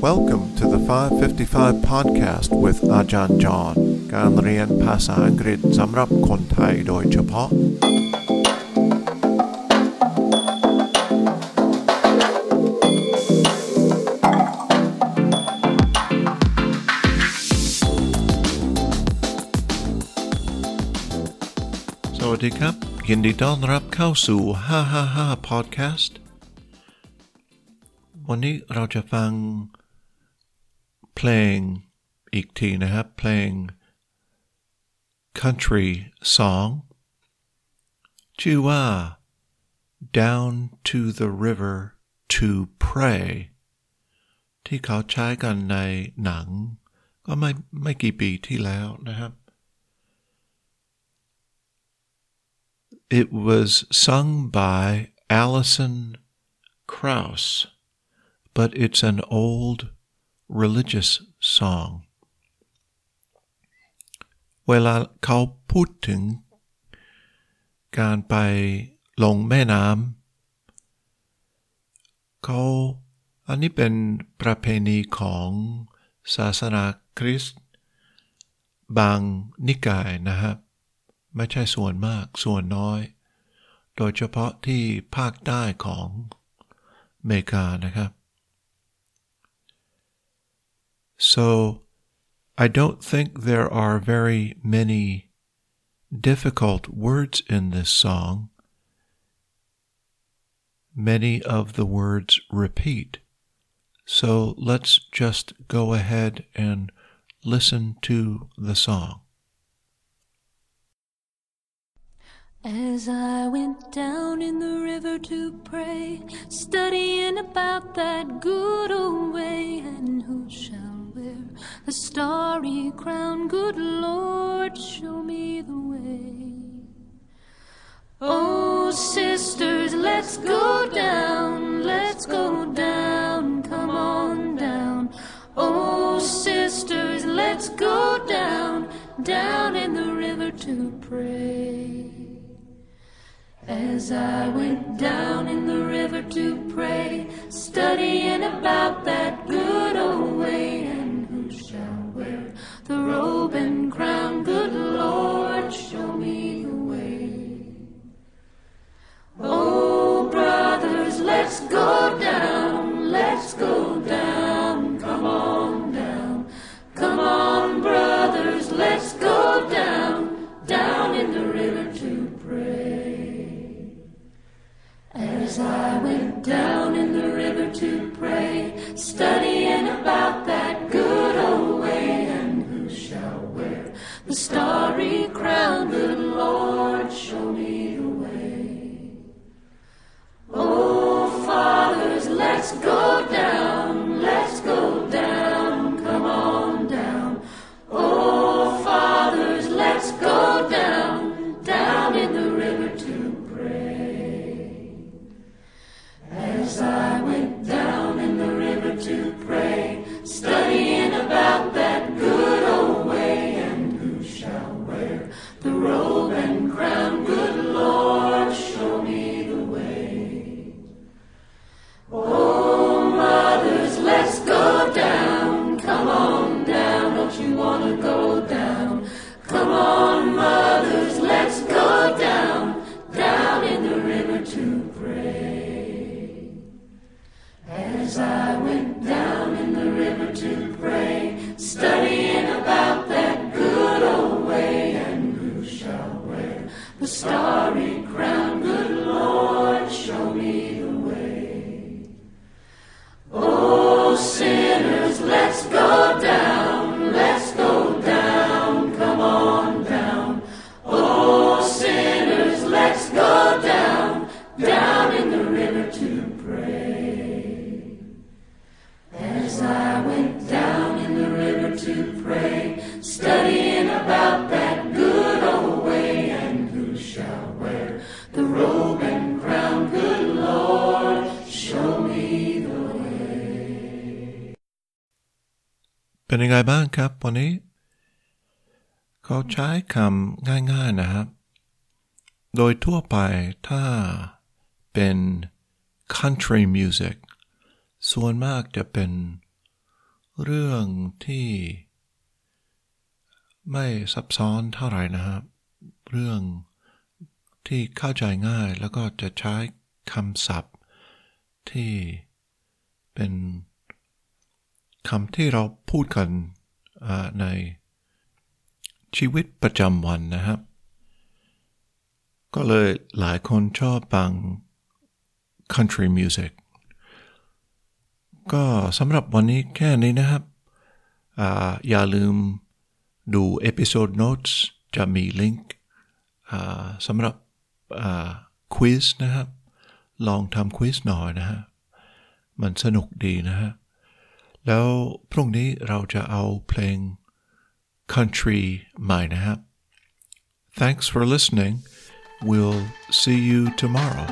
Welcome to the 555 podcast with Ajahn John การเรียนภาษาอังกฤษสำหรับคนไทยโดยเฉพาะ สวัสดีครับ ยินดีต้อนรับเข้าสู่ 555 podcast วันนี้เราจะฟัง เพลงอีกทีนะครับ เพลง country song ชื่อว่า down to the river to pray ที่เขาใช้กันในหนัง ก็ไม่ไม่กี่ปีที่แล้วนะครับ It was sung by Alison Krauss, but it's an old religious song. เวลาเขาพูดถึง การไปลงแม่น้ำเขาอันนี้เป็นประเพณีของศาสนาคริสต์บางนิกายนะครับ ไม่ใช่ส่วนมากส่วนน้อย โดยเฉพาะที่ภาคใต้ของอเมริกานะครับ so I don't think there are very many difficult words in this song. Many of the words repeat. So let's just go ahead and listen to the song. As I went down in the river to pray, studying about that good old way, and who shall the starry crown? Good Lord, show me the way. Oh, sisters, let's go down, let's go down, come on down. Oh, sisters, let's go down, down in the river to pray. As I went down in the river to pray, studying about that good old way, the robe and crown? Good Lord, show me the way. Oh, brothers, let's go down, let's go down, come on down. Come on, brothers, let's go down, down in the river to pray. As I went down in the river to pray, studying about the starry crown? Good Lord, show me the way. Oh, fathers, let's go down, เป็นยังไงบ้างครับวันนี้ เขาใช้คำง่ายๆนะครับ โดยทั่วไปถ้าเป็น country music ส่วนมากจะเป็นเรื่องที่ไม่ซับซ้อนเท่าไหร่นะครับ เรื่องที่เข้าใจง่ายแล้วก็จะใช้คำศัพท์ที่เป็น คำที่เราพูดกันในชีวิตประจำวันนะครับ ก็เลยหลายคนชอบฟัง country music ก็สำหรับวันนี้แค่นี้นะครับออย่าลืมดู episode notes จะมีลิงก์สำหรับควิสนะครับ ลองทำควิสหน่อยนะฮะ มันสนุกดีนะฮะ แล้วพรุ่งนี้เราจะเอาเพลง country ใหม่นะครับ Thanks for listening. We'll see you tomorrow.